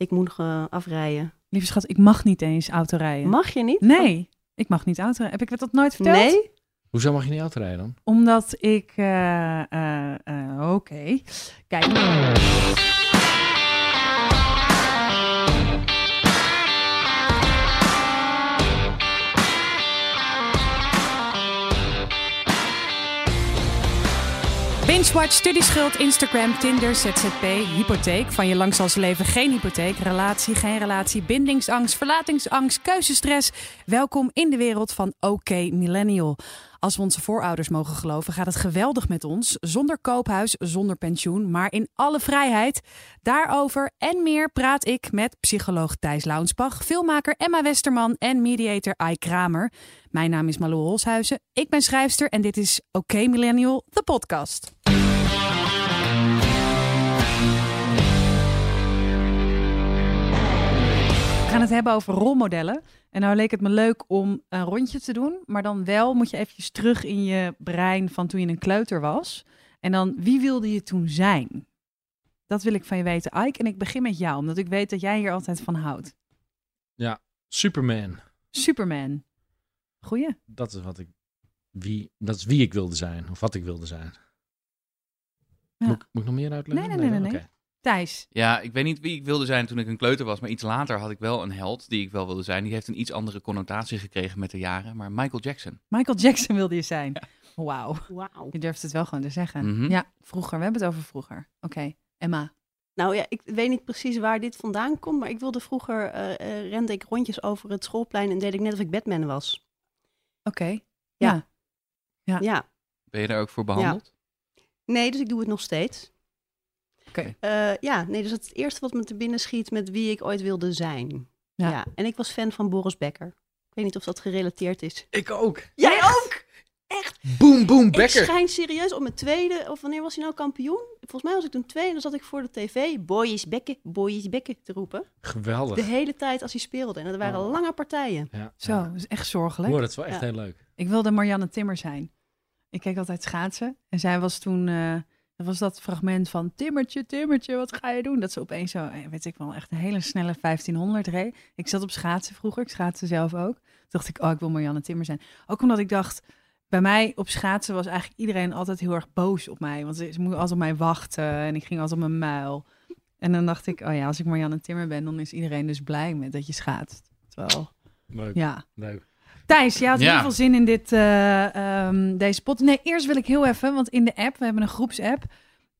Ik moet nog eh, afrijden. Lieve schat, ik mag niet eens autorijden. Mag je niet? Nee, ik mag niet autorijden. Heb ik dat nooit verteld? Nee? Hoezo mag je niet auto rijden dan? Omdat ik... eh, eh, eh, Oké. Kijk. Binge-watch, studieschuld, Instagram, Tinder, ZZP, hypotheek. Van je lang zal ze leven geen hypotheek. Relatie, geen relatie, bindingsangst, verlatingsangst, keuzestress. Welkom in de wereld van OK Millennial. Als we onze voorouders mogen geloven, gaat het geweldig met ons. Zonder koophuis, zonder pensioen, maar in alle vrijheid. Daarover en meer praat ik met psycholoog Thijs Launsbach, filmmaker Emma Westerman en mediator Ai Kramer. Mijn naam is Malou Holshuizen, ik ben schrijfster en dit is OK Millennial, de podcast. We gaan het hebben over rolmodellen. En nou leek het me leuk om een rondje te doen. Maar dan wel moet je eventjes terug in je brein van toen je een kleuter was. En dan, wie wilde je toen zijn? Dat wil ik van je weten, Ike. En ik begin met jou, omdat ik weet dat jij hier altijd van houdt. Superman. Superman. Goeie. Dat is wat ik. Wie, dat is wie ik wilde zijn. Of wat ik wilde zijn. Ja. Moet, ik- moet ik nog meer uitleggen? Nee, nee, nee, nee. Thijs. Ja, ik weet niet wie ik wilde zijn toen ik een kleuter was, maar iets later had ik wel een held die ik wel wilde zijn. Die heeft een iets andere connotatie gekregen met de jaren, maar Michael Jackson. Michael Jackson wilde je zijn. Wauw. Wauw. Je durft het wel gewoon te zeggen. Mhm. Ja, vroeger. We hebben het over vroeger. Oké. Emma. Nou ja, ik weet niet precies waar dit vandaan komt, maar ik wilde vroeger, eh, eh, rende ik rondjes over het schoolplein en deed ik net of ik Batman was. Oké. Ja. Ja. Ja. Ben je daar ook voor behandeld? Nee, dus ik doe het nog steeds. Oké. Eh, ja, nee, dus het eerste wat me te binnen schiet met wie ik ooit wilde zijn. Ja. Ja. En ik was fan van Boris Becker. Ik weet niet of dat gerelateerd is. Ik ook. Jij ook? Boom, boom, Ik Becker. schijn serieus op mijn tweede, of wanneer was hij nou kampioen? Volgens mij was ik toen twee en dan zat ik voor de tv, boys bekken, boys bekken te roepen. Geweldig. De hele tijd als hij speelde. En dat waren Oh. lange partijen. Ja, Zo, dat is echt zorgelijk. Hoor, dat is wel echt Ja. heel leuk. Ik wilde Marianne Timmer zijn. Ik keek altijd schaatsen. En zij was toen... eh, dat was dat fragment van... Timmertje, Timmertje, wat ga je doen? Dat ze opeens zo, eh, weet ik wel, echt een hele snelle 1500 reed. Ik zat op schaatsen vroeger. Ik schaatste zelf ook. Toen dacht ik, oh, ik wil Marianne Timmer zijn. Ook omdat ik dacht... Bij mij op schaatsen was eigenlijk iedereen altijd heel erg boos op mij. Want ze, ze moesten altijd op mij wachten. En ik ging altijd op mijn muil. En dan dacht ik, oh ja, als ik Marianne Timmer ben... dan is iedereen dus blij met dat je schaatst. Terwijl, Leuk. ja... Leuk. Thijs, jij had Ja. heel veel zin in dit, eh, ehm, deze pot. Nee, eerst wil ik heel even, want in de app, we hebben een groepsapp.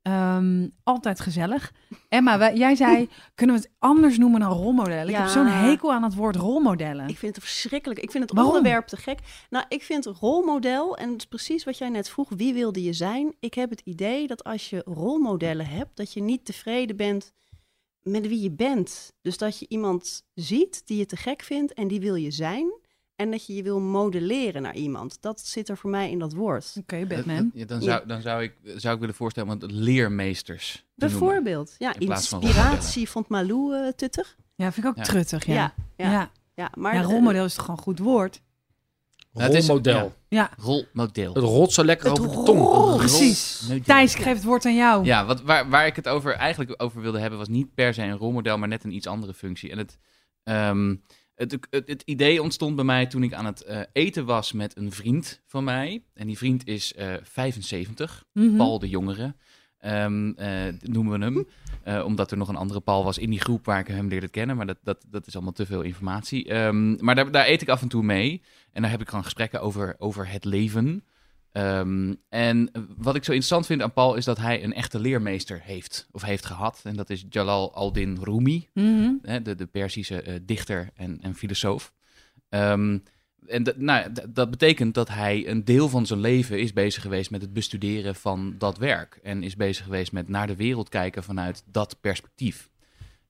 ehm, altijd gezellig. Emma, wij- jij zei, kunnen we het anders noemen dan rolmodellen? Ik Ja. heb zo'n hekel aan het woord rolmodellen. Ik vind het verschrikkelijk. Ik vind het Waarom? onderwerp te gek. Nou, ik vind rolmodel, en het is precies wat jij net vroeg, wie wilde je zijn? Ik heb het idee dat als je rolmodellen hebt, dat je niet tevreden bent met wie je bent. Dus dat je iemand ziet die je te gek vindt en die wil je zijn. En dat je je wil modelleren naar iemand. Dat zit er voor mij in dat woord. Oké, Dat- Batman. dat- ja, dan zou, dan zou, ik, zou ik willen voorstellen het leermeesters. Bijvoorbeeld. Ja, In inspiratie vond Malou tuttig. Ja, vind ik ook Ja. truttig, ja. Ja, Ja, ja. ja. Ja, maar Ja, rolmodel is toch gewoon een goed woord? Ja, het is- Rolmodel. Ja, Rolmodel. Het rot zo lekker Het over de rol- tong. precies. Thijs, ik geef het woord aan jou. Ja, wat, waar, waar ik het over, eigenlijk over wilde hebben, was niet per se een rolmodel, maar net een iets andere functie. En het, ehm, het, het, het idee ontstond bij mij toen ik aan het eh, eten was met een vriend van mij. En die vriend is eh 75, Mhm. Paul de Jongere. ehm, eh, noemen we hem. Eh, omdat er nog een andere Paul was in die groep waar ik hem leerde kennen. Maar dat, dat, dat is allemaal te veel informatie. Ehm, maar daar, daar eet ik af en toe mee. En daar heb ik gewoon gesprekken over, over het leven. Ehm, en wat ik zo interessant vind aan Paul is dat hij een echte leermeester heeft of heeft gehad. En dat is Jalal al-Din Rumi, Mhm. hè, de, de Perzische eh, dichter en, en filosoof. Ehm, en dat- nou, dat betekent dat hij een deel van zijn leven is bezig geweest met het bestuderen van dat werk. En is bezig geweest met naar de wereld kijken vanuit dat perspectief.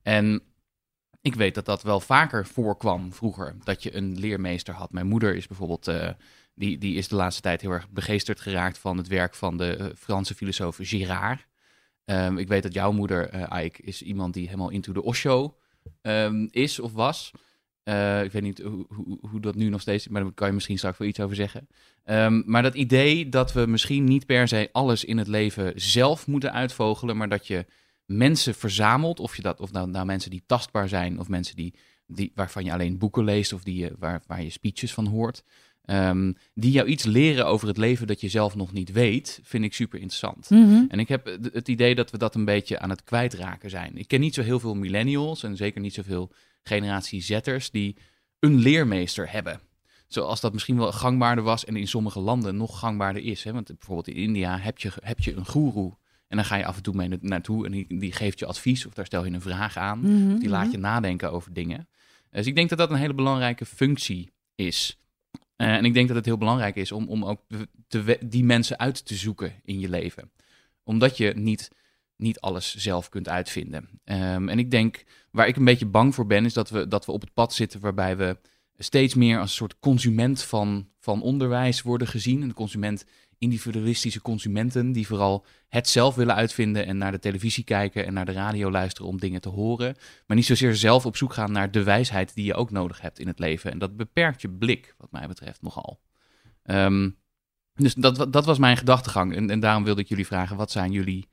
En ik weet dat dat wel vaker voorkwam vroeger, dat je een leermeester had. Mijn moeder is bijvoorbeeld, eh, die, die is de laatste tijd heel erg begeesterd geraakt van het werk van de eh, Franse filosoof Girard. Ehm, ik weet dat jouw moeder, Ike, is iemand die helemaal into de Osho ehm, is of was. Eh, ik weet niet hoe, hoe, hoe dat nu nog steeds is, maar daar kan je misschien straks wel iets over zeggen. Ehm, maar dat idee dat we misschien niet per se alles in het leven zelf moeten uitvogelen, maar dat je mensen verzamelt, of, je dat, of nou, nou mensen die tastbaar zijn, of mensen die, die, waarvan je alleen boeken leest, of die waar, waar je speeches van hoort, ehm, die jou iets leren over het leven dat je zelf nog niet weet, vind ik super interessant. Mhm. En ik heb het- idee dat we dat een beetje aan het kwijtraken zijn. Ik ken niet zo heel veel millennials en zeker niet zoveel generatie Z'ers die een leermeester hebben. Zoals dat misschien wel gangbaarder was en in sommige landen nog gangbaarder is. Hè? Want bijvoorbeeld in India heb je, heb je een goeroe. En dan ga je af en toe mee na- naartoe en die, die geeft je advies of daar stel je een vraag aan. Mhm. Of die laat je nadenken over dingen. Dus ik denk dat dat een hele belangrijke functie is. Eh, en ik denk dat het heel belangrijk is om, om ook die mensen uit te zoeken in je leven. Omdat je niet, niet alles zelf kunt uitvinden. Ehm, en ik denk, waar ik een beetje bang voor ben, is dat we, dat we op het pad zitten waarbij we steeds meer als een soort consument van, van onderwijs worden gezien. Een consument, individualistische consumenten die vooral het zelf willen uitvinden en naar de televisie kijken en naar de radio luisteren om dingen te horen. Maar niet zozeer zelf op zoek gaan naar de wijsheid die je ook nodig hebt in het leven. En dat beperkt je blik, wat mij betreft, nogal. Ehm, dus dat, dat was mijn gedachtegang. En, en daarom wilde ik jullie vragen, wat zijn jullie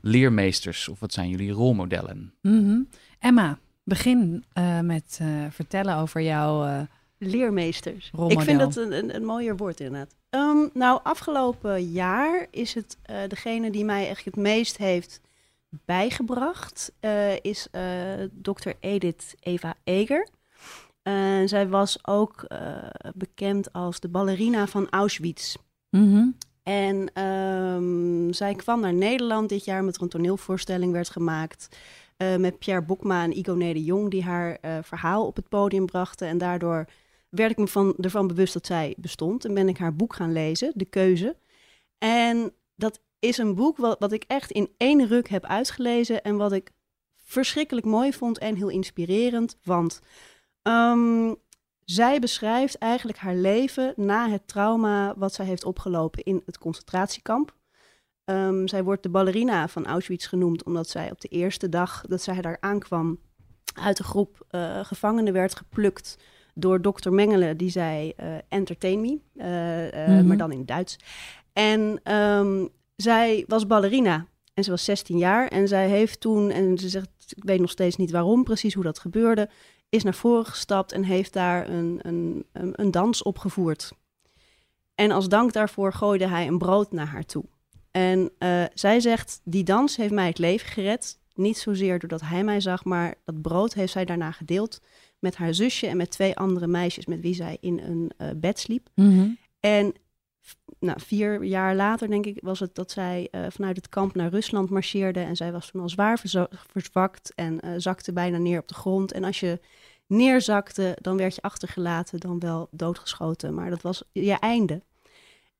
leermeesters of wat zijn jullie rolmodellen? Mhm. Emma, begin eh, met eh, vertellen over jouw... eh, Leermeesters. Ik vind dat een, een, een mooier woord inderdaad. Ehm, nou, afgelopen jaar is het eh, degene die mij echt het meest heeft bijgebracht, eh, is eh Dr. Edith Eva Eger. Zij was ook bekend als de ballerina van Auschwitz. mhm. En ehm, zij kwam naar Nederland dit jaar met er een toneelvoorstelling werd gemaakt. met Pierre Boekma en Igoné de Jong, die haar verhaal op het podium brachten. En daardoor werd ik me van, ervan bewust dat zij bestond. En ben ik haar boek gaan lezen, De Keuze. En dat is een boek wat, ik echt in één ruk heb uitgelezen. En wat ik verschrikkelijk mooi vond en heel inspirerend. Want ehm, zij beschrijft eigenlijk haar leven na het trauma wat zij heeft opgelopen in het concentratiekamp. Ehm, zij wordt de ballerina van Auschwitz genoemd omdat zij op de eerste dag dat zij daar aankwam uit een groep eh, gevangenen werd geplukt door dokter Mengele, die zei eh, entertain me, eh, eh, Mhm. maar dan in Duits. En ehm, zij was ballerina en ze was 16 jaar en zij heeft toen, en ze zegt, ik weet nog steeds niet waarom precies hoe dat gebeurde, is naar voren gestapt en heeft daar een, een, een, een dans opgevoerd. En als dank daarvoor gooide hij een brood naar haar toe. En eh, zij zegt, die dans heeft mij het leven gered. Niet zozeer doordat hij mij zag, maar dat brood heeft zij daarna gedeeld met haar zusje en met twee andere meisjes met wie zij in een eh, bed sliep. Mhm. En nou, vier jaar later, denk ik, was het dat zij eh, vanuit het kamp naar Rusland marcheerde. En zij was toen al zwaar verzwakt en eh, zakte bijna neer op de grond. En als je neerzakte, dan werd je achtergelaten, dan wel doodgeschoten. Maar dat was je einde.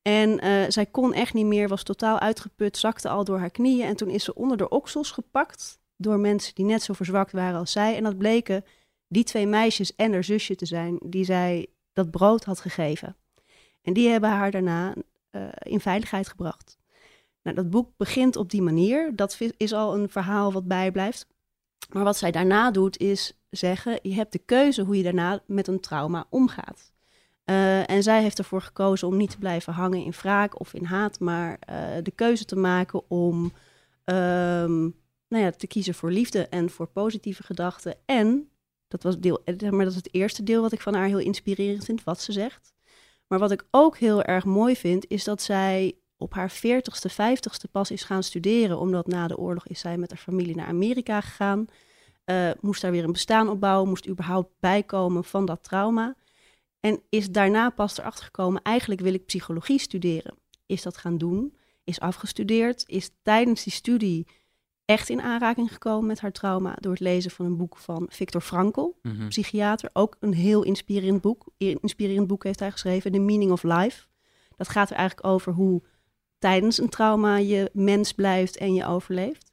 En zij kon echt niet meer, was totaal uitgeput, zakte al door haar knieën. En toen is ze onder de oksels gepakt door mensen die net zo verzwakt waren als zij. En dat bleken die twee meisjes en haar zusje te zijn die zij dat brood had gegeven. En die hebben haar daarna eh, in veiligheid gebracht. Nou, dat boek begint op die manier. Dat is al een verhaal wat bijblijft. Maar wat zij daarna doet, is zeggen: je hebt de keuze hoe je daarna met een trauma omgaat. Eh, en zij heeft ervoor gekozen om niet te blijven hangen in wraak of in haat, maar eh, de keuze te maken om ehm, nou ja, te kiezen voor liefde en voor positieve gedachten. En dat was deel, eh, maar dat is het eerste deel wat ik van haar heel inspirerend vind, wat ze zegt. Maar wat ik ook heel erg mooi vind, is dat zij op haar 40ste, 50ste pas is gaan studeren. Omdat na de oorlog is zij met haar familie naar Amerika gegaan. Eh, moest daar weer een bestaan opbouwen, moest überhaupt bijkomen van dat trauma. En is daarna pas erachter gekomen, eigenlijk wil ik psychologie studeren. Is dat gaan doen, is afgestudeerd, is tijdens die studie echt in aanraking gekomen met haar trauma door het lezen van een boek van Viktor Frankl Mhm. psychiater. Ook een heel inspirerend boek. Inspirerend boek heeft hij geschreven, The Meaning of Life. Dat gaat er eigenlijk over hoe tijdens een trauma je mens blijft en je overleeft.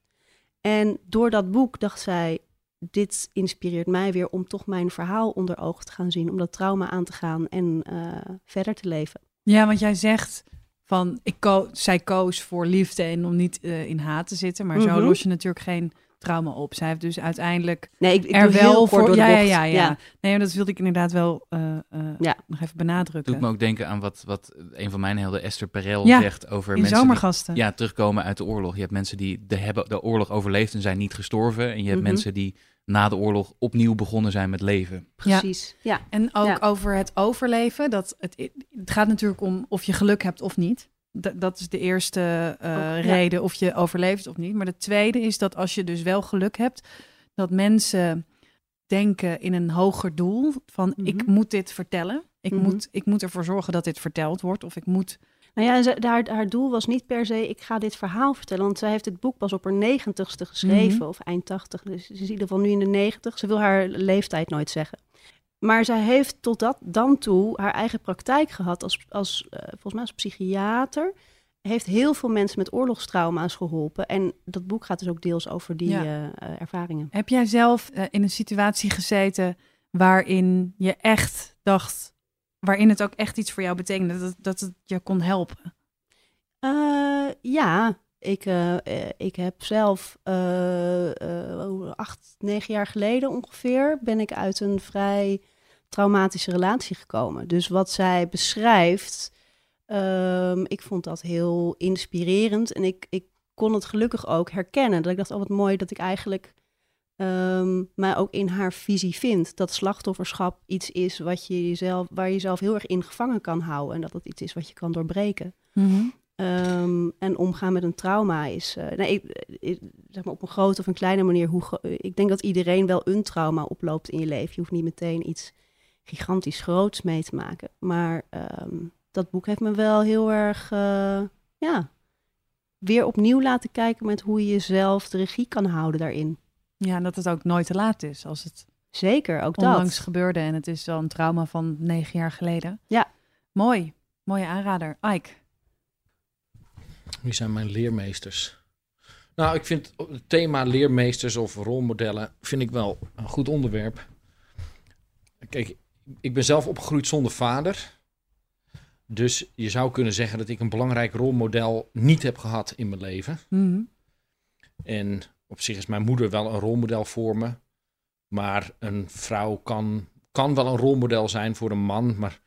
En door dat boek dacht zij, dit inspireert mij weer om toch mijn verhaal onder ogen te gaan zien. Om dat trauma aan te gaan en eh, verder te leven. Ja, want jij zegt van, ik ko zij koos voor liefde en om niet eh, in haat te zitten. Maar zo Mhm. los je natuurlijk geen trauma op. Zij heeft dus uiteindelijk Nee, ik, ik er wel voor. door de Ja, ja, ja, ja. Nee, maar dat wilde ik inderdaad wel eh, eh, Ja. nog even benadrukken. doet me ook denken aan wat, wat een van mijn helden, Esther Perel, Ja, zegt over In mensen zomergasten. die ja, terugkomen uit de oorlog. Je hebt mensen die de, hebben de oorlog overleefd en zijn niet gestorven. En je hebt Mhm. mensen die na de oorlog opnieuw begonnen zijn met leven. Precies. Ja. En ook Ja. over het overleven. Dat het, het gaat natuurlijk om of je geluk hebt of niet. Dat, dat is de eerste Oh, ja. reden of je overleeft of niet. Maar de tweede is dat als je dus wel geluk hebt, dat mensen denken in een hoger doel van ik Mhm. moet dit vertellen. Ik, Mhm. moet, ik moet ervoor zorgen dat dit verteld wordt. Of ik moet. Nou ja, ze, haar, haar doel was niet per se, ik ga dit verhaal vertellen. Want zij heeft het boek pas op haar negentigste geschreven, Mhm. of eind tachtig. Dus ze is in ieder geval nu in de negentig. Ze wil haar leeftijd nooit zeggen. Maar zij heeft tot dat, dan toe haar eigen praktijk gehad als, als eh, volgens mij als psychiater. Heeft heel veel mensen met oorlogstrauma's geholpen. En dat boek gaat dus ook deels over die Ja. eh, eh, ervaringen. Heb jij zelf in een situatie gezeten waarin je echt dacht, waarin het ook echt iets voor jou betekende, dat, dat het je kon helpen? Eh, ja, ik, eh, eh, ik heb zelf hoe, acht, negen jaar geleden ongeveer ben ik uit een vrij traumatische relatie gekomen. Dus wat zij beschrijft, ehm, ik vond dat heel inspirerend en ik, ik kon het gelukkig ook herkennen. Dat ik dacht, oh wat mooi dat ik eigenlijk ehm mij ook in haar visie vind. Dat slachtofferschap iets is wat je jezelf, waar je jezelf heel erg in gevangen kan houden en dat het iets is wat je kan doorbreken. Ehm, en omgaan met een trauma is, eh, nee, ik, ik- zeg maar op een grote of een kleine manier. Hoe, ik denk dat iedereen wel een trauma oploopt in je leven. Je hoeft niet meteen iets gigantisch groots mee te maken. Maar ehm, dat boek heeft me wel heel erg, eh, ja, weer opnieuw laten kijken met hoe je jezelf de regie kan houden daarin. Ja, en dat het ook nooit te laat is als het Zeker, ook onlangs dat. gebeurde en het is al een trauma van negen jaar geleden. Ja. Mooi, mooie aanrader. Ike. Wie zijn mijn leermeesters? Nou, ik vind het thema leermeesters of rolmodellen vind ik wel een goed onderwerp. Kijk, ik ben zelf opgegroeid zonder vader. Dus je zou kunnen zeggen dat ik een belangrijk rolmodel niet heb gehad in mijn leven. Mhm. En op zich is mijn moeder wel een rolmodel voor me. Maar een vrouw kan, kan wel een rolmodel zijn voor een man, maar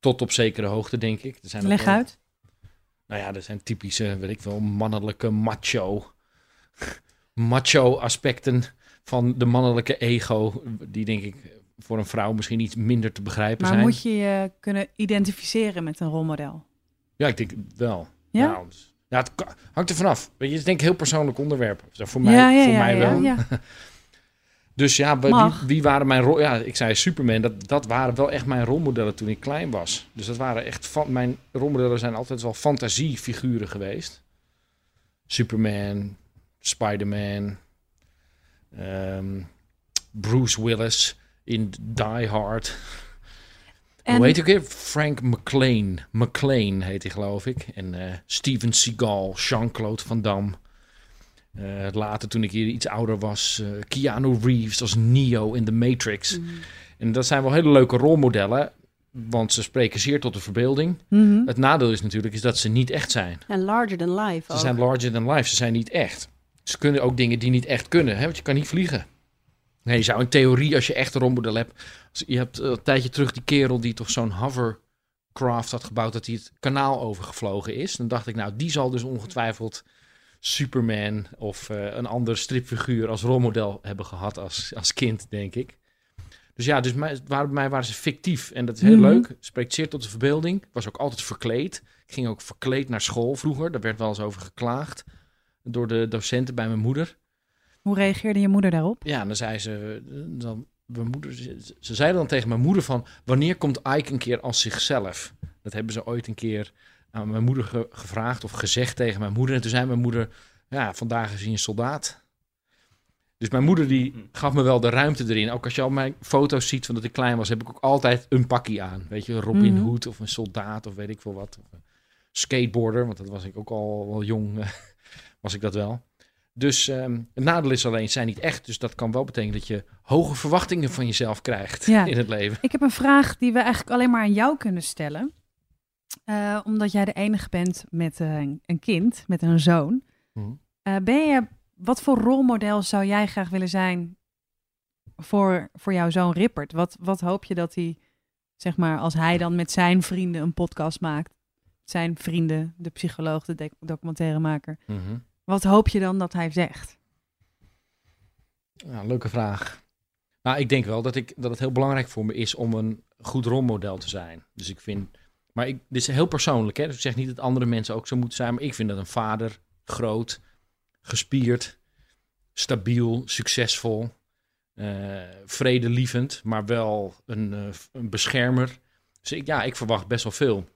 tot op zekere hoogte, denk ik. Er zijn ook Leg wel- uit. nou ja, dat zijn typische, weet ik wel, mannelijke macho. macho aspecten van de mannelijke ego. Die denk ik voor een vrouw misschien iets minder te begrijpen Maar zijn. moet je je kunnen identificeren met een rolmodel? Ja, ik denk wel. Ja? Nou, dus- ja, het hangt er vanaf. Weet je, het is denk ik heel persoonlijk onderwerp. Voor mij, ja, ja, voor ja, mij ja, wel. ja. Dus ja, wie, wie waren mijn rol? Ja, ik zei Superman. Dat, dat waren wel echt mijn rolmodellen toen ik klein was. Dus dat waren echt van mijn rolmodellen zijn altijd wel fantasiefiguren geweest. Superman, Spider-Man, ehm, Bruce Willis in Die Hard. En- Hoe heet ook weer? Frank McLean. McLean heet hij, geloof ik. En eh, Steven Seagal, Jean-Claude Van Damme. Eh, later, toen ik hier iets ouder was, eh, Keanu Reeves als Neo in The Matrix. Mhm. En dat zijn wel hele leuke rolmodellen, want ze spreken zeer tot de verbeelding. Mhm. Het nadeel is natuurlijk is dat ze niet echt zijn. En larger than life Ze ook. zijn larger than life, ze zijn niet echt. Ze kunnen ook dingen die niet echt kunnen, hè? want je kan niet vliegen. Nee, je zou in theorie, als je echt een rolmodel hebt... Je hebt eh, een tijdje terug die kerel die toch zo'n hovercraft had gebouwd... dat hij het kanaal overgevlogen is. Dan dacht ik, nou, die zal dus ongetwijfeld Superman... of eh, een ander stripfiguur als rolmodel hebben gehad als, als kind, denk ik. Dus ja, dus mij, waar, mij waren ze fictief. En dat is heel Mhm. leuk. Spreekt zeer tot de verbeelding. Was ook altijd verkleed. Ik ging ook verkleed naar school vroeger. Daar werd wel eens over geklaagd door de docenten bij mijn moeder. Hoe reageerde je moeder daarop? Ja, dan zei ze, dan, mijn moeder, ze, ze zeiden dan tegen mijn moeder van, wanneer komt Ike een keer als zichzelf? Dat hebben ze ooit een keer aan mijn moeder ge- gevraagd of gezegd tegen mijn moeder. En toen zei mijn moeder, ja, vandaag is hij een soldaat. Dus mijn moeder die gaf me wel de ruimte erin. Ook als je al mijn foto's ziet van dat ik klein was, heb ik ook altijd een pakje aan. Weet je, Robin Mhm. Hood of een soldaat of weet ik veel wat. Of een skateboarder, want dat was ik ook al wel jong, was ik dat wel. Dus ehm, het nadeel is alleen, zijn niet echt. Dus dat kan wel betekenen dat je hoge verwachtingen van jezelf krijgt Ja. in het leven. Ik heb een vraag die we eigenlijk alleen maar aan jou kunnen stellen. Eh, omdat jij de enige bent met eh, een kind, met een zoon. Mhm. Eh, ben je wat voor rolmodel zou jij graag willen zijn voor, voor jouw zoon Rippert? Wat, wat hoop je dat hij, zeg maar, als hij dan met zijn vrienden een podcast maakt, zijn vrienden, de psycholoog, de documentairemaker, Mhm. Wat hoop je dan dat hij zegt? Leuke vraag. Nou, ik denk wel dat, ik, dat het heel belangrijk voor me is om een goed rolmodel te zijn. Dus ik vind, maar ik, dit is heel persoonlijk, hè? Dus ik zeg niet dat andere mensen ook zo moeten zijn, maar ik vind dat een vader groot, gespierd, stabiel, succesvol, eh, vredelievend, maar wel een, eh, een beschermer. Dus ik, ja, ik verwacht best wel veel.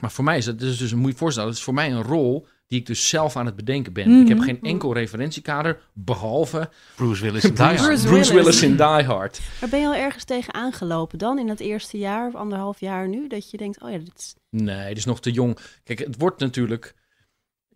Maar voor mij is het dus, dus een je voorstellen, het is voor mij een rol die ik dus zelf aan het bedenken ben. Ik heb Mhm. geen enkel referentiekader, behalve Bruce Willis en Die Hard. Bruce Bruce Willis. In Die Hard. Maar ben je al ergens tegen aangelopen dan in het eerste jaar of anderhalf jaar nu? Dat je denkt, oh ja, dit is... Nee, het is nog te jong. Kijk, het wordt natuurlijk...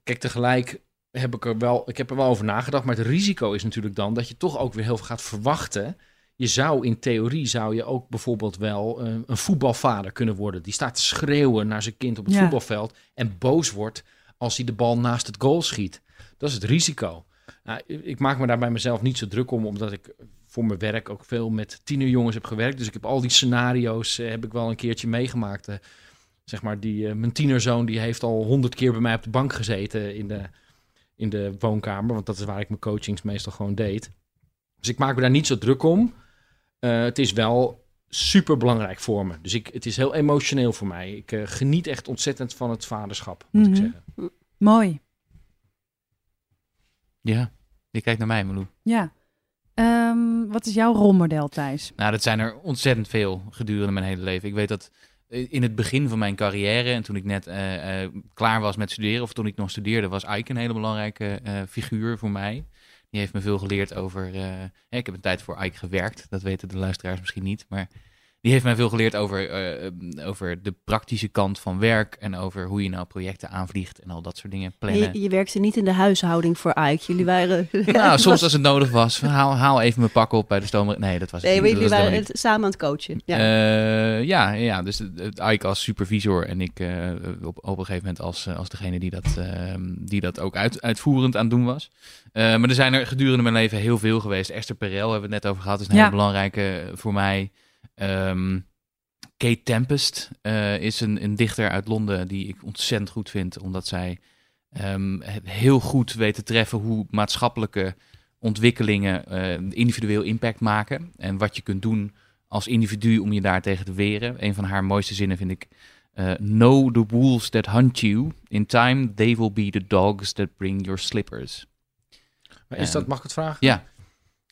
Kijk, tegelijk heb ik er wel... Ik heb er wel over nagedacht, maar het risico is natuurlijk dan... dat je toch ook weer heel veel gaat verwachten. Je zou in theorie, zou je ook bijvoorbeeld wel eh, een voetbalvader kunnen worden. Die staat te schreeuwen naar zijn kind op het Ja. voetbalveld... en boos wordt als hij de bal naast het goal schiet. Dat is het risico. Nou, ik maak me daar bij mezelf niet zo druk om, omdat ik voor mijn werk ook veel met tienerjongens heb gewerkt. Dus ik heb al die scenario's eh, heb ik wel een keertje meegemaakt. Eh, zeg maar, die, eh, mijn tienerzoon die heeft al honderd keer bij mij op de bank gezeten in de, in de woonkamer. Want dat is waar ik mijn coachings meestal gewoon deed. Dus ik maak me daar niet zo druk om. Het is wel super belangrijk voor me. Dus ik, het is heel emotioneel voor mij. Ik eh, geniet echt ontzettend van het vaderschap, moet Mhm. ik zeggen. Mooi. Ja, je kijkt naar mij, Malou. Ja. Ehm, wat is jouw rolmodel, Thijs? Nou, dat zijn er ontzettend veel gedurende mijn hele leven. Ik weet dat eh, in het begin van mijn carrière en toen ik net eh, eh, klaar was met studeren, of toen ik nog studeerde, was Ike een hele belangrijke eh, figuur voor mij. Die heeft me veel geleerd over. eh, ik heb een tijd voor Ike gewerkt, dat weten de luisteraars misschien niet. Maar die heeft mij veel geleerd over, eh, eh, over de praktische kant van werk en over hoe je nou projecten aanvliegt en al dat soort dingen plannen. Je, je werkte niet in de huishouding voor Ike. Jullie waren... Nou, soms als het nodig was, haal, haal even mijn pak op bij de stomer. Nee, dat was Nee, maar jullie waren het samen aan het coachen. Ja. ja. ja, ja, dus Ike als supervisor en ik eh, op, op een gegeven moment als, als degene die dat, ehm, die dat ook uit, uitvoerend aan het doen was. Maar er zijn er gedurende mijn leven heel veel geweest. Esther Perel hebben we het net over gehad, is een Ja. hele belangrijke voor mij. Ehm, Kate Tempest eh, is een, een dichter uit Londen die ik ontzettend goed vind, omdat zij het heel goed weet te treffen hoe maatschappelijke ontwikkelingen eh, individueel impact maken. En wat je kunt doen als individu om je daartegen te weren. Een van haar mooiste zinnen vind ik. eh, know the wolves that hunt you. In time they will be the dogs that bring your slippers. Maar is dat, mag ik het vragen? Ja,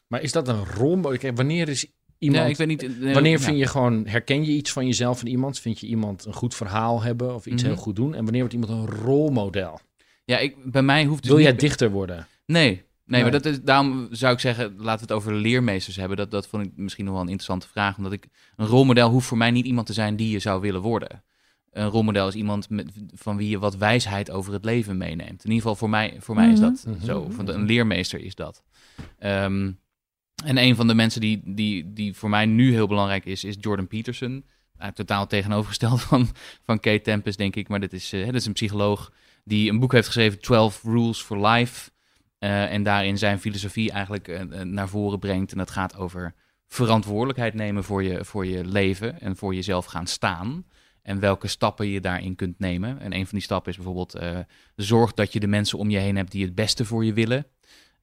Maar is dat een rol? Kijk, wanneer is iemand... ja ik weet niet. eh, Wanneer ja. vind je gewoon, herken je iets van jezelf en iemand? Vind je iemand een goed verhaal hebben of iets Mhm. heel goed doen? En wanneer wordt iemand een rolmodel? Ja, ik, bij mij hoeft dus Wil niet- jij dichter worden? Nee, nee, Nee. maar dat is, daarom zou ik zeggen, laten we het over leermeesters hebben. Dat, dat vond ik misschien nog wel een interessante vraag. Omdat ik, een rolmodel hoeft voor mij niet iemand te zijn die je zou willen worden. Een rolmodel is iemand met, van wie je wat wijsheid over het leven meeneemt. In ieder geval voor mij, voor mij is dat Mhm. zo. Een leermeester is dat. Ehm, en een van de mensen die, die, die voor mij nu heel belangrijk is, is Jordan Peterson. Totaal tegenovergesteld van, van Kate Tempest, denk ik. Maar dit is, dit is een psycholoog die een boek heeft geschreven, 12 Rules for Life. Eh, en daarin zijn filosofie eigenlijk eh, naar voren brengt. En dat gaat over verantwoordelijkheid nemen voor je, voor je leven en voor jezelf gaan staan. En welke stappen je daarin kunt nemen. En een van die stappen is bijvoorbeeld zorg dat je de mensen om je heen hebt die het beste voor je willen.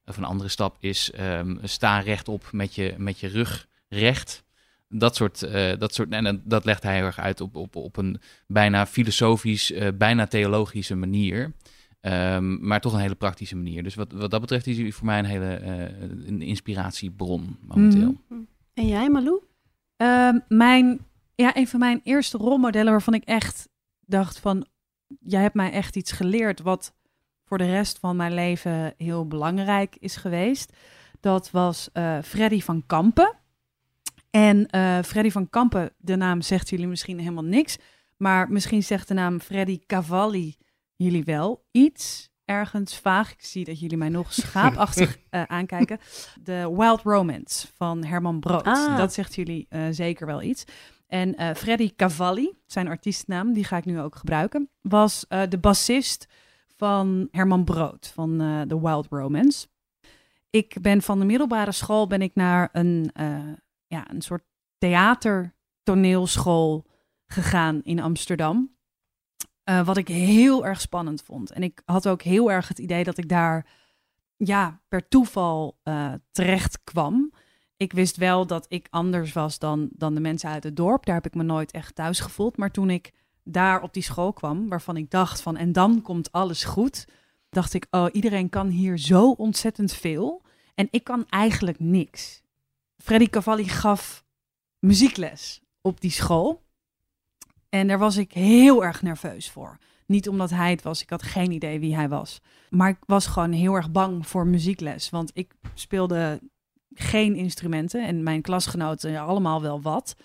Of een andere stap is ehm, sta rechtop met je, met je rug recht. Dat soort, eh, dat soort, en dat- dat legt hij heel erg uit op, op, op een bijna filosofisch, eh, bijna theologische manier. Ehm, maar toch een hele praktische manier. Dus wat, wat dat betreft is hij voor mij een hele eh, een inspiratiebron momenteel. Mhm. En jij, Malou? Ehm, mijn, ja, een van mijn eerste rolmodellen waarvan ik echt dacht van, jij hebt mij echt iets geleerd wat voor de rest van mijn leven heel belangrijk is geweest. Dat was eh Freddy van Kampen. En eh Freddy van Kampen, de naam zegt jullie misschien helemaal niks, maar misschien zegt de naam Freddy Cavalli jullie wel iets. Ergens vaag. Ik zie dat jullie mij nog schaapachtig eh, aankijken. De Wild Romance van Herman Brood. Ah. Dat zegt jullie zeker wel iets. En Freddy Cavalli, zijn artiestnaam, die ga ik nu ook gebruiken, was de bassist van Herman Brood van eh The Wild Romance. ik ben van de middelbare school ben ik naar een, uh, ja, een soort theatertoneelschool gegaan in Amsterdam. Uh, wat ik heel erg spannend vond. En ik had ook heel erg het idee dat ik daar ja, per toeval terecht kwam. Ik wist wel dat ik anders was dan, dan de mensen uit het dorp. Daar heb ik me nooit echt thuis gevoeld. Maar toen ik daar op die school kwam, waarvan ik dacht van en dan komt alles goed, dacht ik, oh, iedereen kan hier zo ontzettend veel. En ik kan eigenlijk niks. Freddy Cavalli gaf muziekles op die school. En daar was ik heel erg nerveus voor. Niet omdat hij het was, ik had geen idee wie hij was. Maar ik was gewoon heel erg bang voor muziekles. Want ik speelde geen instrumenten en mijn klasgenoten allemaal wel wat.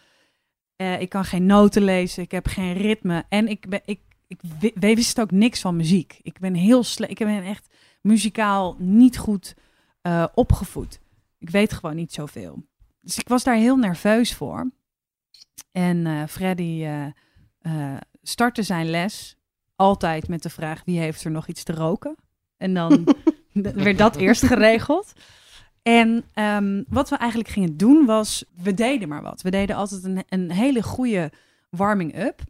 Uh, ik kan geen noten lezen, ik heb geen ritme en ik, ben, ik, ik wist ook niks van muziek. Ik ben heel slecht, ik ben echt muzikaal niet goed uh, opgevoed. Ik weet gewoon niet zoveel. Dus ik was daar heel nerveus voor. En uh, Freddy startte zijn les altijd met de vraag: wie heeft er nog iets te roken? En dan werd dat eerst geregeld. En um, wat we eigenlijk gingen doen was, we deden maar wat. We deden altijd een, een hele goede warming-up,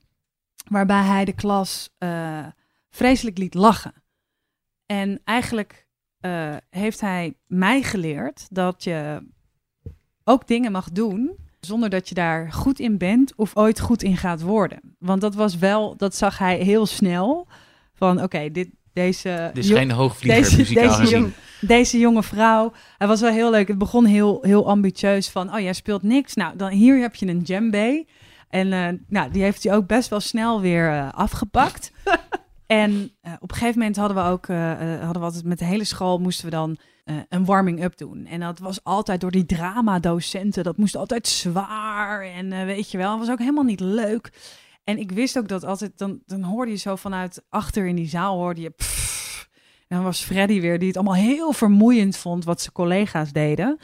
waarbij hij de klas uh, vreselijk liet lachen. En eigenlijk uh, heeft hij mij geleerd dat je ook dingen mag doen zonder dat je daar goed in bent of ooit goed in gaat worden. Want dat was wel, dat zag hij heel snel. Van oké, dit, deze... Dit is geen hoogvlieger deze, muzikaal deze, jong, deze jonge vrouw. Hij was wel heel leuk. Het begon heel, heel ambitieus van, oh jij speelt niks. Nou, dan hier heb je een djembe. En uh, nou, die heeft hij ook best wel snel weer uh, afgepakt. en uh, op een gegeven moment hadden we ook, hadden we altijd met de hele school moesten we dan een warming-up doen. En dat was altijd door die drama-docenten. Dat moest altijd zwaar en weet je wel. Het was ook helemaal niet leuk. En ik wist ook dat altijd, dan, dan hoorde je zo vanuit achter in die zaal, hoorde je. Pff, en dan was Freddy weer, die het allemaal heel vermoeiend vond wat zijn collega's deden.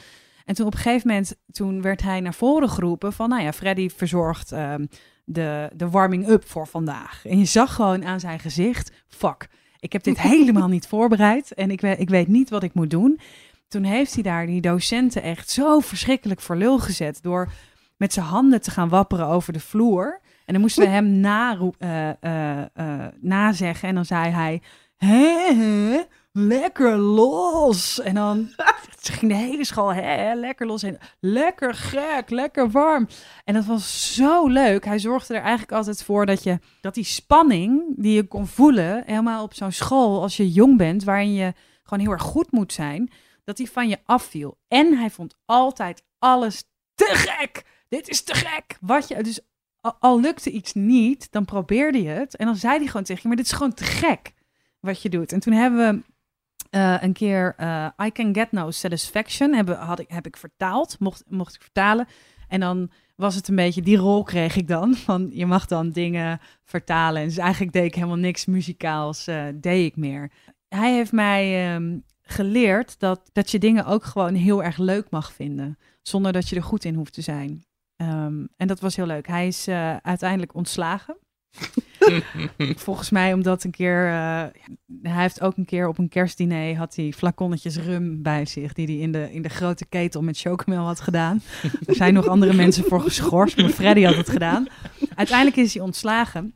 En toen op een gegeven moment, toen werd hij naar voren geroepen van, nou ja, Freddy verzorgt um, de, de warming-up voor vandaag. En je zag gewoon aan zijn gezicht, fuck, ik heb dit helemaal niet voorbereid en ik, weet, ik weet niet wat ik moet doen. Toen heeft hij daar die docenten echt zo verschrikkelijk voor lul gezet door met zijn handen te gaan wapperen over de vloer. En dan moesten we hem na, uh, uh, uh, nazeggen. En dan zei hij: hé, lekker los. En dan ging de hele school: Hé, lekker los. En lekker gek, lekker warm. En dat was zo leuk. Hij zorgde er eigenlijk altijd voor dat, je, dat die spanning die je kon voelen, helemaal op zo'n school als je jong bent, waarin je gewoon heel erg goed moet zijn, dat die van je afviel. En hij vond altijd alles te gek. Dit is te gek. Wat je, dus al lukte iets niet, dan probeerde je het. En dan zei hij gewoon tegen je, maar dit is gewoon te gek wat je doet. En toen hebben we uh, een keer uh, I Can Get No Satisfaction, hebben, had ik, heb ik vertaald, mocht, mocht ik vertalen. En dan was het een beetje, die rol kreeg ik dan, van je mag dan dingen vertalen. En dus eigenlijk deed ik helemaal niks muzikaals, uh, deed ik meer. Hij heeft mij um, geleerd dat, dat je dingen ook gewoon heel erg leuk mag vinden, zonder dat je er goed in hoeft te zijn. Um, en dat was heel leuk. Hij is uh, uiteindelijk ontslagen. Volgens mij omdat een keer, uh, hij heeft ook een keer op een kerstdiner had hij flaconnetjes rum bij zich, die hij in de, in de grote ketel met chocomel had gedaan. er zijn nog andere mensen voor geschorst, maar Freddy had het gedaan. Uiteindelijk is hij ontslagen.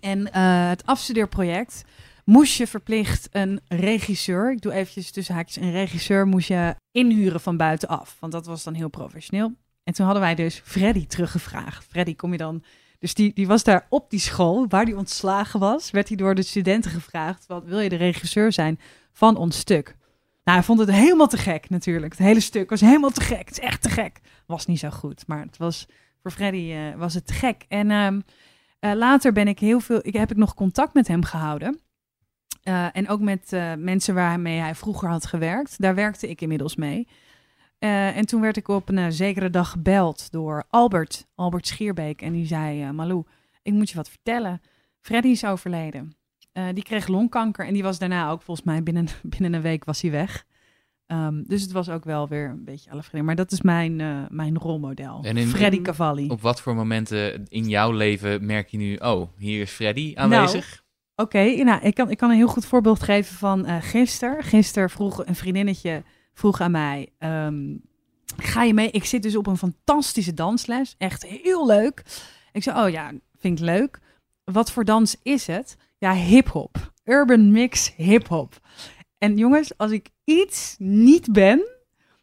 En uh, het afstudeerproject moest je verplicht een regisseur, ik doe eventjes tussen haakjes, een regisseur moest je inhuren van buitenaf. Want dat was dan heel professioneel. En toen hadden wij dus Freddy teruggevraagd. Freddy, kom je dan... Dus die, die was daar op die school, waar die ontslagen was, werd hij door de studenten gevraagd, wat wil je de regisseur zijn van ons stuk? Nou, hij vond het helemaal te gek natuurlijk. Het hele stuk was helemaal te gek. Het is echt te gek. Was niet zo goed, maar het was voor Freddy uh, was het te gek. En uh, uh, later ben ik heel veel, ik, heb ik nog contact met hem gehouden. Eh, en ook met mensen waarmee hij vroeger had gewerkt. Daar werkte ik inmiddels mee. Uh, en toen werd ik op een uh, zekere dag gebeld door Albert, Albert Schierbeek. En die zei, uh, Malou, ik moet je wat vertellen. Freddy is overleden. die kreeg longkanker en die was daarna ook volgens mij binnen, binnen een week was hij weg. Um, dus het was ook wel weer een beetje alle Maar dat is mijn, mijn rolmodel, en in, Freddy Cavalli. Op wat voor momenten in jouw leven merk je nu, oh, hier is Freddy aanwezig? Nou, Oké, okay, nou, ik, kan, ik kan een heel goed voorbeeld geven van gisteren. Gisteren vroeg een vriendinnetje vroeg aan mij: ehm, Ga je mee? Ik zit dus op een fantastische dansles. Echt heel leuk. Ik zei: Oh ja, vind ik leuk. Wat voor dans is het? Ja, hip-hop. Urban mix hip-hop. En jongens, als ik iets niet ben,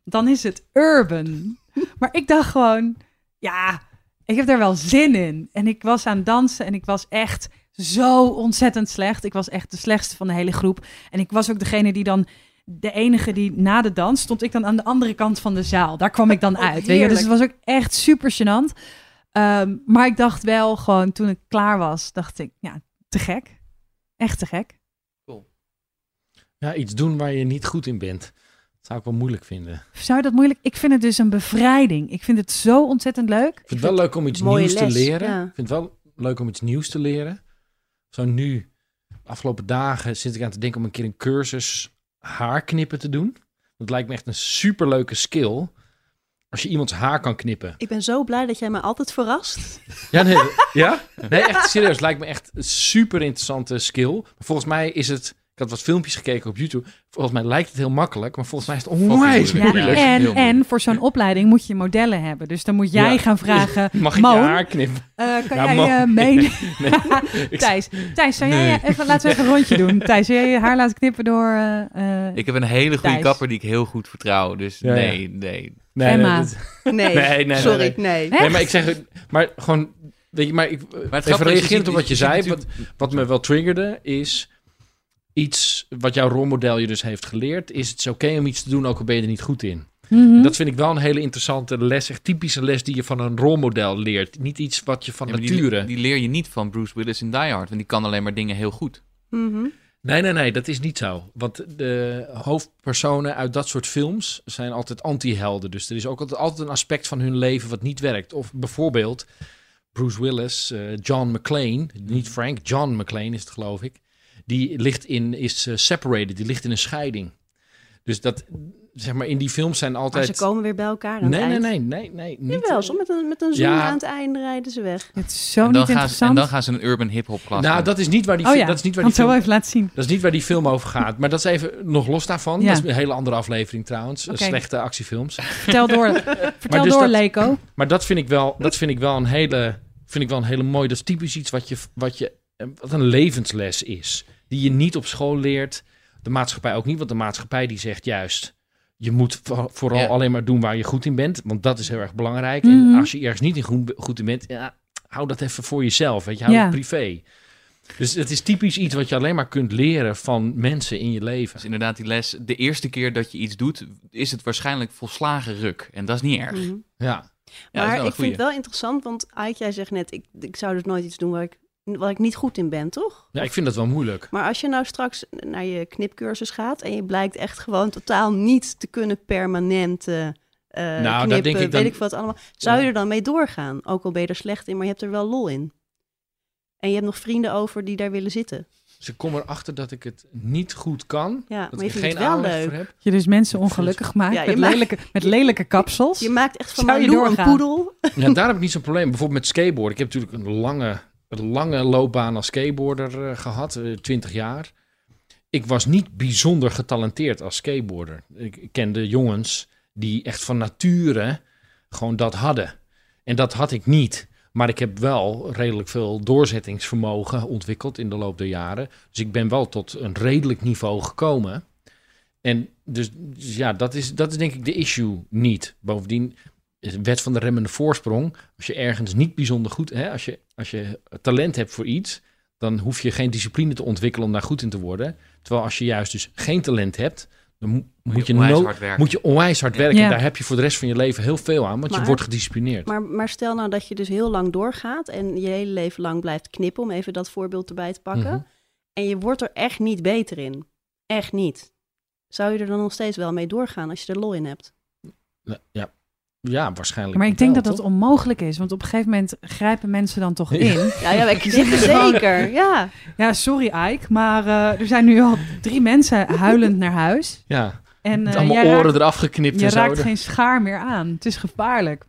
dan is het urban. Maar ik dacht gewoon, ja, ik heb daar wel zin in. En ik was aan het dansen en ik was echt zo ontzettend slecht. Ik was echt de slechtste van de hele groep. En ik was ook degene die dan, de enige die na de dans, stond ik dan aan de andere kant van de zaal. Daar kwam ik dan Oh, uit. Weet je? Dus het was ook echt super gênant. Ehm, maar ik dacht wel gewoon, toen ik klaar was, dacht ik, ja, te gek. Echt te gek. Ja, iets doen waar je niet goed in bent. Dat zou ik wel moeilijk vinden. Ik Zou je dat moeilijk? Ik vind het dus een bevrijding. Ik vind het zo ontzettend leuk. vind het wel leuk om iets nieuws te leren. ja. Ik vind het wel leuk om iets nieuws te leren. Zo nu, de afgelopen dagen zit ik aan te denken om een keer een cursus haarknippen te doen. Dat lijkt me echt een superleuke skill. Als je iemands haar kan knippen. Ik ben zo blij dat jij me altijd verrast. Ja, nee, ja? nee echt serieus. Lijkt me echt een super interessante skill. Maar volgens mij is het... Had wat filmpjes gekeken op YouTube. Volgens mij lijkt het heel makkelijk. Maar volgens mij is het onwijs Ja, moeilijk. En, moeilijk. en voor zo'n opleiding moet je modellen hebben. Dus dan moet jij Ja. gaan vragen. Mag ik je haar knippen? eh, kan Ja, jij Moon. eh, mee? Ik- Thijs, Thijs, zou jij Nee. even, laten we even een rondje doen. Thijs, zou jij je haar laten knippen door... eh, eh, Ik heb een hele goede Thijs. kapper die ik heel goed vertrouw. Dus Ja, ja. nee, nee. Nee, Emma. dat- Nee, Nee, nee, sorry, nee, nee. Nee, maar ik zeg, maar gewoon, weet je, maar ik Maar het even reagerend op wat je zei, wat, wat me wel triggerde, is iets wat jouw rolmodel je dus heeft geleerd, is het oké om iets te doen, ook al ben je er niet goed in. mhm. Dat vind ik wel een hele interessante les, echt typische les die je van een rolmodel leert. Niet iets wat je van Ja, nature... die, die leer je niet van Bruce Willis in Die Hard. Want die kan alleen maar dingen heel goed. Mhm. Nee, nee, nee, dat is niet zo. Want de hoofdpersonen uit dat soort films zijn altijd anti-helden. Dus er is ook altijd, altijd een aspect van hun leven wat niet werkt. Of bijvoorbeeld Bruce Willis, eh, John McClane, niet Frank, John McClane is het geloof ik. Die ligt in, is eh, separated, die ligt in een scheiding. Dus dat, zeg maar, in die films zijn Maar altijd... ze komen weer bij elkaar aan nee, het nee, eind. nee, nee, nee. Niet, Jawel, zo met een, met een zoom Ja. aan het einde rijden ze weg. Het is zo en, dan niet gaan ze, interessant. en dan gaan ze een urban hip-hop klas nou, dat is niet waar die, oh ja, dat is niet waar want die zo film... even laten zien. Dat is niet waar die film over gaat. Maar dat is even nog los daarvan. Ja. Dat is een hele andere aflevering trouwens. Slechte actiefilms. Vertel door, vertel dus door dat- Leko. Maar dat vind ik wel, dat vind ik wel een hele, vind ik wel een hele mooie. Dat is typisch iets wat je, wat je, eh, wat een levensles is, die je niet op school leert. De maatschappij ook niet, want de maatschappij die zegt juist, je moet voor- vooral Ja. alleen maar doen waar je goed in bent, want dat is heel erg belangrijk. Mhm. En als je ergens niet in goed, goed in bent, ja, hou dat even voor jezelf, weet je, hou Ja. het privé. Dus het is typisch iets wat je alleen maar kunt leren van mensen in je leven. Dus inderdaad, die les, de eerste keer dat je iets doet, is het waarschijnlijk volslagen ruk. En dat is niet erg. Mhm. Ja. Maar ik vind het wel interessant, want Ike, jij zegt net, ik, ik zou dus nooit iets doen waar ik, waar ik niet goed in ben, toch? ja, ik vind dat wel moeilijk. Maar als je nou straks naar je knipcursus gaat en je blijkt echt gewoon totaal niet te kunnen permanent eh, daar knippen, denk ik dan- weet ik wat allemaal, zou je er dan mee doorgaan? Ook al ben je er slecht in, maar je hebt er wel lol in. En je hebt nog vrienden over die daar willen zitten. Dus ik kom erachter dat ik het niet goed kan. Ja, Dat maar je ik vindt geen het wel aanleg leuk. voor heb. Je dus mensen ongelukkig maakt Ja, je met, maakt- lelijke, met lelijke kapsels. Je maakt echt van Zou je Malou een doorgaan? poedel. Ja, daar heb ik niet zo'n probleem. Bijvoorbeeld met skateboarden. Ik heb natuurlijk een lange, een lange loopbaan als skateboarder eh, gehad, eh, 20 jaar. Ik was niet bijzonder getalenteerd als skateboarder. Ik kende jongens die echt van nature gewoon dat hadden. En dat had ik niet. Maar ik heb wel redelijk veel doorzettingsvermogen ontwikkeld in de loop der jaren. Dus ik ben wel tot een redelijk niveau gekomen. En dus, dus ja, dat is, dat is denk ik de issue niet. Bovendien, de wet van de remmende voorsprong. Als je ergens niet bijzonder goed, hè, als, je, als je talent hebt voor iets, dan hoef je geen discipline te ontwikkelen om daar goed in te worden. Terwijl als je juist dus geen talent hebt, dan mo- moet, je, onwijs no- hard werken. moet je onwijs hard werken. Ja. En daar heb je voor de rest van je leven heel veel aan, want je wordt gedisciplineerd. Maar, maar stel nou dat je dus heel lang doorgaat en je hele leven lang blijft knippen, om even dat voorbeeld erbij te pakken. Mhm. En je wordt er echt niet beter in. Echt niet. Zou je er dan nog steeds wel mee doorgaan als je er lol in hebt? Ja, ja waarschijnlijk. Maar ik denk wel, dat dat onmogelijk is, want op een gegeven moment grijpen mensen dan toch in. Ja, ja ik zeg het zeker. Ja. Ja, sorry Ike, maar eh, er zijn nu al drie mensen huilend naar huis. Ja, En met eh, allemaal jij oren raakt, eraf geknipt je en zo. raakt geen schaar meer aan. Het is gevaarlijk.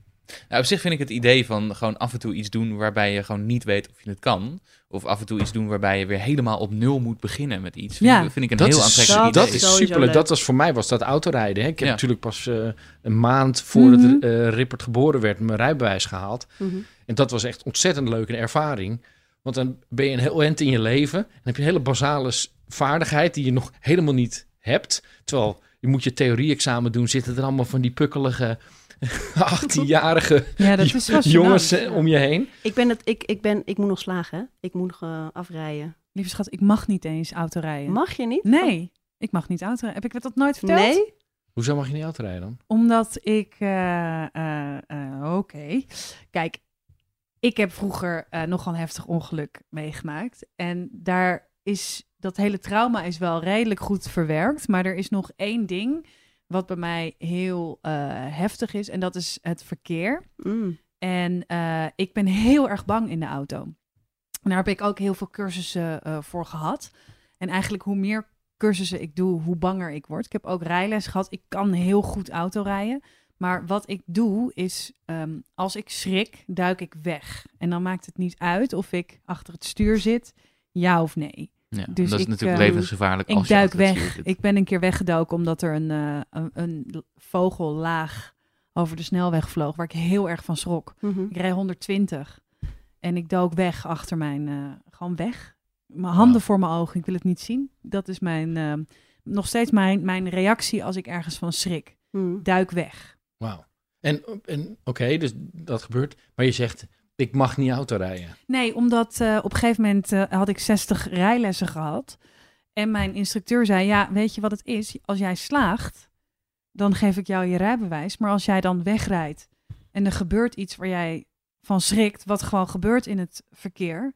Nou, op zich vind ik het idee van gewoon af en toe iets doen waarbij je gewoon niet weet of je het kan. Of af en toe iets doen waarbij je weer helemaal op nul moet beginnen met iets. Vind, Ja. ik, vind ik een Dat heel is, aantrekkelijk dat dat idee. is leuk. Dat was voor mij was dat autorijden. Hè. Ik heb Ja. natuurlijk pas eh, een maand voordat Mhm. eh, Rippert geboren werd mijn rijbewijs gehaald. Mhm. En dat was echt ontzettend leuk een ervaring. Want dan ben je een heel eind in je leven. En heb je een hele basale vaardigheid die je nog helemaal niet hebt. Terwijl je moet je theorie-examen doen. Zitten er allemaal van die pukkelige 18-jarige Ja, dat is wel jongens eh, om je heen. Ik, ben het, ik, ik, ben, ik moet nog slagen, hè? Ik moet nog eh, afrijden. Lieve schat, ik mag niet eens autorijden. Mag je niet? Nee, ik mag niet autorijden. Heb ik dat nooit verteld? Nee? Hoezo mag je niet autorijden dan? Omdat ik. eh, eh, eh, Oké. Kijk, ik heb vroeger eh, nogal een heftig ongeluk meegemaakt. En daar is. Dat hele trauma is wel redelijk goed verwerkt. Maar er is nog één ding. Wat bij mij heel eh, heftig is. En dat is het verkeer. Mm. En eh, ik ben heel erg bang in de auto. En daar heb ik ook heel veel cursussen eh, voor gehad. En eigenlijk hoe meer cursussen ik doe, hoe banger ik word. Ik heb ook rijles gehad. Ik kan heel goed autorijden. Maar wat ik doe is, ehm, als ik schrik, duik ik weg. En dan maakt het niet uit of ik achter het stuur zit, ja of nee. Ja, Dus dat is ik, natuurlijk ehm, levensgevaarlijk. Ik als je duik weg. Ik ben een keer weggedoken omdat er een, eh, een, een vogel laag over de snelweg vloog, waar ik heel erg van schrok. Mhm. Ik reed 120 en ik dook weg achter mijn, eh, gewoon weg. Mijn handen voor mijn ogen, ik wil het niet zien. Dat is mijn, eh, nog steeds mijn, mijn reactie als ik ergens van schrik. Mm. Duik weg. Wauw. En, en oké, dus dat gebeurt. Maar je zegt, ik mag niet autorijden. Nee, omdat eh, op een gegeven moment eh, had ik 60 rijlessen gehad. En mijn instructeur zei, ja, weet je wat het is? Als jij slaagt, dan geef ik jou je rijbewijs. Maar als jij dan wegrijdt en er gebeurt iets waar jij van schrikt, wat gewoon gebeurt in het verkeer,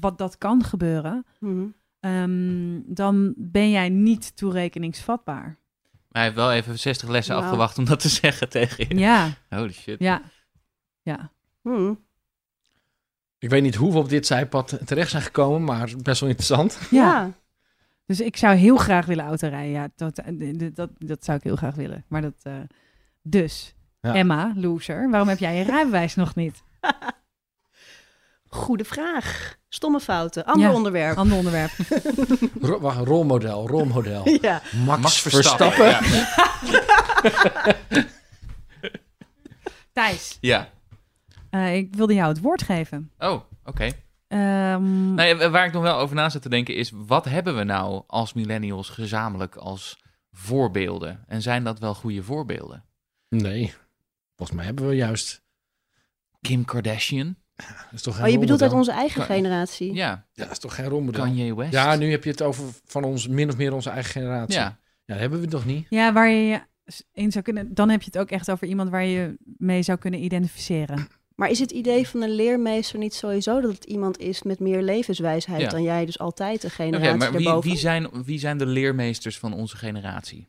wat dat kan gebeuren, Mhm. ehm, dan ben jij niet toerekeningsvatbaar. Maar hij heeft wel even 60 lessen afgewacht om dat te zeggen tegen je. Ja, Holy shit. ja, ja. Mm. Ik weet niet hoe we op dit zijpad terecht zijn gekomen, maar best wel interessant. ja. Dus ik zou heel graag willen autorijden. Ja, dat, dat, dat, dat zou ik heel graag willen. Maar dat. eh, dus, Ja. Emma, loser, waarom heb jij je rijbewijs nog niet? Goede vraag. Stomme fouten. Ander Ja. onderwerp. Ander onderwerp. Ro- wacht, rolmodel, rolmodel. Ja. Max, Max Verstappen. Verstappen. Ja. Thijs, ja. Eh, ik wilde jou het woord geven. Oh, oké. Ehm, Nou ja, waar ik nog wel over na zit te denken is, wat hebben we nou als millennials gezamenlijk als voorbeelden? En zijn dat wel goede voorbeelden? Nee, volgens mij hebben we juist... Kim Kardashian? Dat is toch geen Oh, je bedoelt uit onze eigen Kan- generatie? Ja. Ja, dat is toch geen rolmodel? Kanye West? Ja, nu heb je het over van ons, min of meer onze eigen generatie. Ja. Ja, dat hebben we toch niet? Ja, waar je je in zou kunnen. Dan heb je het ook echt over iemand waar je mee zou kunnen identificeren. Maar is het idee van een leermeester niet sowieso dat het iemand is met meer levenswijsheid Ja. dan jij? Dus altijd de Oké, generatie maar wie, zijn, wie zijn de leermeesters van onze generatie?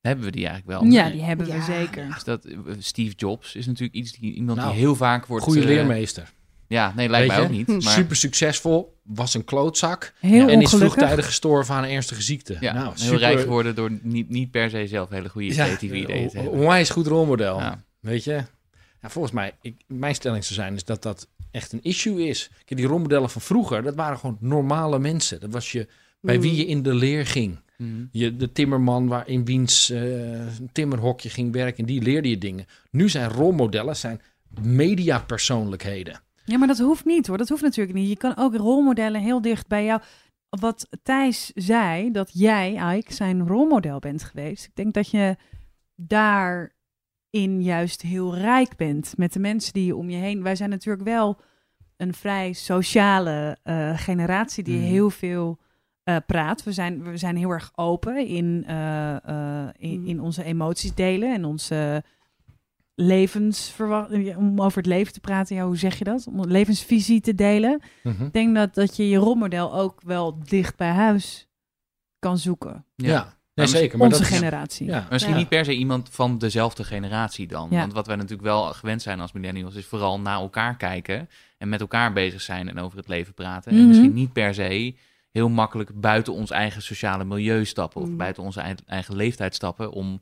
Hebben we die eigenlijk wel? Ja, die hebben we zeker. Is dat, eh, Steve Jobs is natuurlijk iets die, iemand Nou, die heel vaak wordt... Goede eh, leermeester. Ja, nee, lijkt Weet mij je? ook niet. Maar, Super succesvol, was een klootzak. Heel en is vroegtijdig gestorven aan een ernstige ziekte. ja, nou, heel super, rijk geworden door niet, niet per se zelf hele goede Ja, creatieve ideeën te on- hebben. onwijs goed rolmodel. Ja. Weet je? Ja, volgens mij, ik, mijn stelling zou zijn is dat dat echt een issue is. Kijk, die rolmodellen van vroeger, dat waren gewoon normale mensen. Dat was je, bij Hmm. wie je in de leer ging. Mhm. Je, de timmerman waar in wiens eh, timmerhokje ging werken, die leerde je dingen. Nu zijn rolmodellen zijn mediapersoonlijkheden. Ja, maar dat hoeft niet hoor. Dat hoeft natuurlijk niet. Je kan ook rolmodellen heel dicht bij jou. Wat Thijs zei, dat jij, Ike, zijn rolmodel bent geweest. Ik denk dat je daarin juist heel rijk bent met de mensen die je om je heen. Wij zijn natuurlijk wel een vrij sociale eh, generatie die Mhm. heel veel eh, praat. We zijn, we zijn heel erg open in, eh, in, Mhm. in onze emoties delen en onze levensverwachting. Om over het leven te praten, ja, hoe zeg je dat? Om een levensvisie te delen. Ik denk dat, dat je je rolmodel ook wel dicht bij huis kan zoeken. Ja, nee, Maar zeker. Maar Onze dat is- generatie. Ja. Maar Misschien Ja. niet per se iemand van dezelfde generatie dan. Ja. Want wat wij natuurlijk wel gewend zijn als millennials... is vooral naar elkaar kijken en met elkaar bezig zijn en over het leven praten. Mhm. En misschien niet per se heel makkelijk buiten ons eigen sociale milieu stappen... of Mhm. buiten onze eigen- eigen leeftijd stappen... om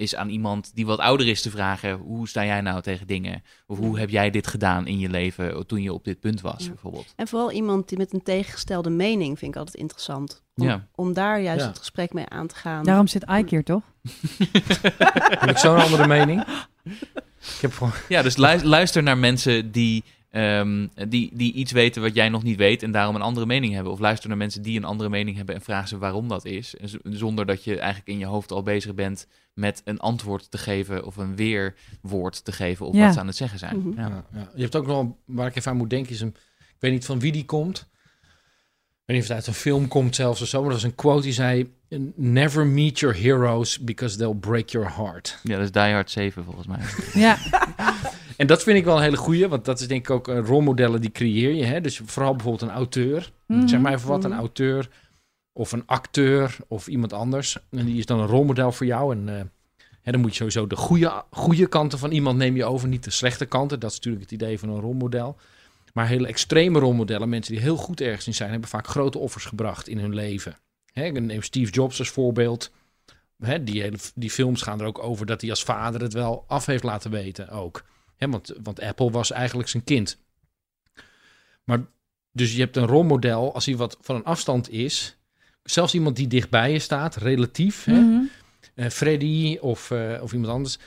is aan iemand die wat ouder is te vragen: hoe sta jij nou tegen dingen? Of hoe heb jij dit gedaan in je leven toen je op dit punt was, Ja. bijvoorbeeld? En vooral iemand die met een tegengestelde mening vind ik altijd interessant. Om, Ja. om daar juist Ja. het gesprek mee aan te gaan. Daarom zit Ike hier, toch? Heb ik zo'n andere mening? Ik heb gewoon... Ja, dus luister, luister naar mensen die, ehm, die, die iets weten wat jij nog niet weet en daarom een andere mening hebben. Of luister naar mensen die een andere mening hebben en vraag ze waarom dat is. Zonder dat je eigenlijk in je hoofd al bezig bent met een antwoord te geven of een weerwoord te geven op Ja. wat ze aan het zeggen zijn. Mhm. Ja. Ja, ja. Je hebt ook nog, waar ik even aan moet denken, is een, ik weet niet van wie die komt. Weet niet of het uit een film komt zelfs of zo, maar dat is een quote die zei, never meet your heroes because they'll break your heart. ja, dat is Die Hard 7 volgens mij. Ja. En dat vind ik wel een hele goeie, want dat is denk ik ook eh, rolmodellen die creëer je. Hè? Dus vooral bijvoorbeeld een auteur, Mhm. zeg maar even wat, een Mhm. auteur of een acteur of iemand anders. En die is dan een rolmodel voor jou en... eh, hè, dan moet je sowieso de goede, goede kanten van iemand neem je over, niet de slechte kanten. Dat is natuurlijk het idee van een rolmodel. Maar hele extreme rolmodellen, mensen die heel goed ergens in zijn, hebben vaak grote offers gebracht in hun leven. Hè, ik neem Steve Jobs als voorbeeld. Hè, die, hele, die films gaan er ook over dat hij als vader het wel af heeft laten weten ook. Hè, want, want Apple was eigenlijk zijn kind. Maar dus je hebt een rolmodel als hij wat van een afstand is. Zelfs iemand die dichtbij je staat, relatief. Hè, Mhm. eh, Freddy of, eh, of iemand anders,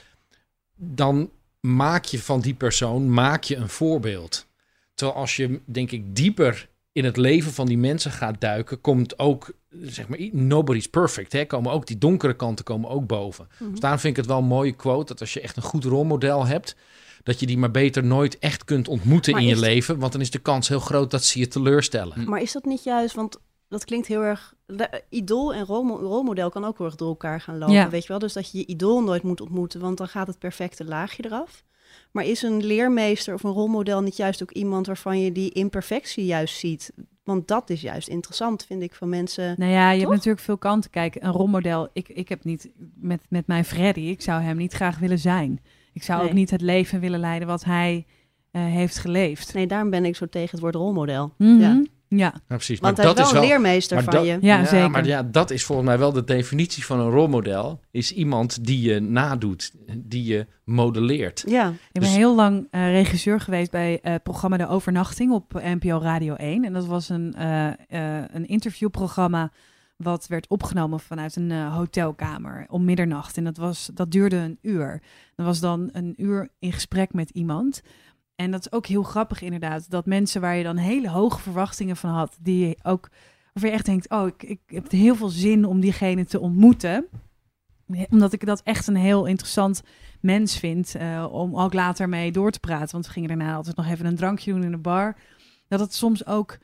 dan maak je van die persoon maak je een voorbeeld. Terwijl als je, denk ik, dieper in het leven van die mensen gaat duiken, komt ook, zeg maar, nobody's perfect. Hè? Komen ook die donkere kanten komen ook boven. Mhm. Dus daarom vind ik het wel een mooie quote dat als je echt een goed rolmodel hebt, dat je die maar beter nooit echt kunt ontmoeten Maar in je leven, want dan is de kans heel groot dat ze je teleurstellen. Maar is dat niet juist, want dat klinkt heel erg... de- idool en rolmo- rolmodel kan ook heel erg door elkaar gaan lopen, Ja. weet je wel? Dus dat je je idool nooit moet ontmoeten, want dan gaat het perfecte laagje eraf. Maar is een leermeester of een rolmodel niet juist ook iemand waarvan je die imperfectie juist ziet? Want dat is juist interessant, vind ik, van mensen. Nou ja, je Toch? hebt natuurlijk veel kanten. Kijk, een rolmodel. Ik, ik heb niet met, met mijn Freddy. Ik zou hem niet graag willen zijn. Ik zou ook niet het leven willen leiden wat hij eh, heeft geleefd. Nee, daarom ben ik zo tegen het woord rolmodel. Mhm. Ja. Ja. Ja, precies. Want maar hij dat is wel een leermeester maar van dat- je. Ja, zeker. maar ja, dat is volgens mij wel de definitie van een rolmodel. Is iemand die je nadoet, die je modelleert. Ja, Ik ben Dus- heel lang eh, regisseur geweest bij eh, het programma De Overnachting op NPO Radio 1. En dat was een, eh, eh, een interviewprogramma wat werd opgenomen vanuit een eh, hotelkamer om middernacht. En dat, was, dat duurde een uur. Dat was dan een uur in gesprek met iemand. En dat is ook heel grappig inderdaad, dat mensen waar je dan hele hoge verwachtingen van had, die je ook, waarvan je echt denkt, oh, ik, ik heb heel veel zin om diegene te ontmoeten. Omdat ik dat echt een heel interessant mens vind eh, om ook later mee door te praten. Want we gingen daarna altijd nog even een drankje doen in de bar. Dat het soms ook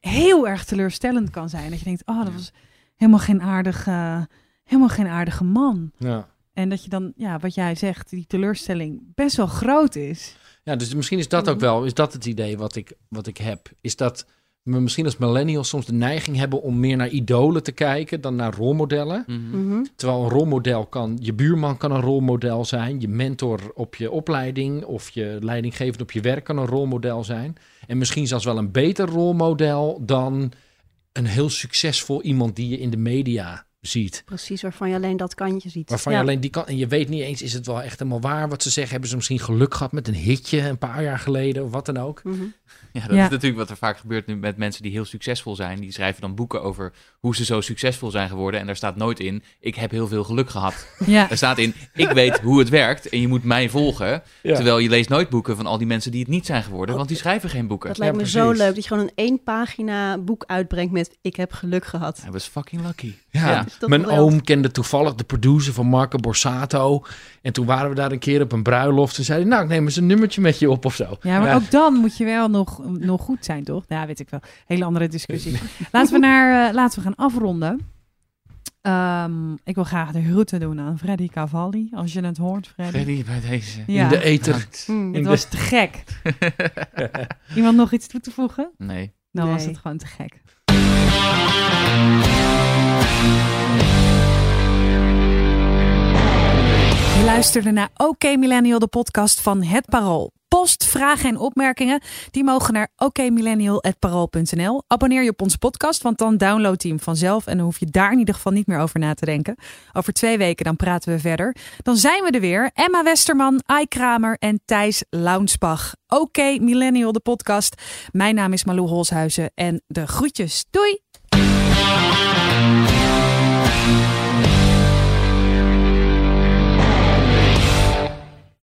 heel erg teleurstellend kan zijn. Dat je denkt, oh, dat was helemaal geen aardige, helemaal geen aardige man. Ja. En dat je dan, ja, wat jij zegt, die teleurstelling best wel groot is. Ja, dus misschien is dat ook wel, is dat het idee wat ik, wat ik heb. Is dat we misschien als millennials soms de neiging hebben om meer naar idolen te kijken dan naar rolmodellen. Mhm. Mhm. Terwijl een rolmodel kan, je buurman kan een rolmodel zijn, je mentor op je opleiding of je leidinggevende op je werk kan een rolmodel zijn. En misschien zelfs wel een beter rolmodel dan een heel succesvol iemand die je in de media ziet. precies waarvan je alleen dat kantje ziet. Waarvan Ja. je alleen die kan. En je weet niet eens, is het wel echt helemaal waar wat ze zeggen? Hebben ze misschien geluk gehad met een hitje een paar jaar geleden of wat dan ook? Mhm. Ja, dat Ja. is natuurlijk wat er vaak gebeurt nu met mensen die heel succesvol zijn. Die schrijven dan boeken over hoe ze zo succesvol zijn geworden. En daar staat nooit in, ik heb heel veel geluk gehad. Ja, Er staat in, ik weet hoe het werkt en je moet mij volgen. Ja. Terwijl je leest nooit boeken van al die mensen die het niet zijn geworden. Want die schrijven geen boeken. Dat lijkt me zo leuk dat je gewoon een één pagina boek uitbrengt met ik heb geluk gehad. Hij was fucking lucky. Ja, dat mijn oom kende toevallig de producer van Marco Borsato. En toen waren we daar een keer op een bruiloft. En zeiden, nou, ik neem eens een nummertje met je op of zo. ja maar Ja. ook dan moet je wel nog, nog goed zijn, toch? Ja, weet ik wel. Hele andere discussie. laten, we naar, eh, laten we gaan afronden. Ehm, ik wil graag de groeten doen aan Freddy Cavalli. Als je het hoort, Freddy. Freddy bij deze. Ja. In de ether. Hmm. Het was te gek. Iemand nog iets toe te voegen? Nee. Dan was het gewoon te gek. Je luisterde naar OK Millennial, de podcast van Het Parool. post, vragen en opmerkingen, die mogen naar okmillennial.parool.nl. Abonneer je op onze podcast, want dan download je hem vanzelf en dan hoef je daar in ieder geval niet meer over na te denken. Over twee weken dan praten we verder. Dan zijn we er weer. Emma Westerman, Ai Kramer en Thijs Launsbach. Oké Millennial, de podcast. Mijn naam is Malou Holshuizen en de groetjes. Doei! Thank you.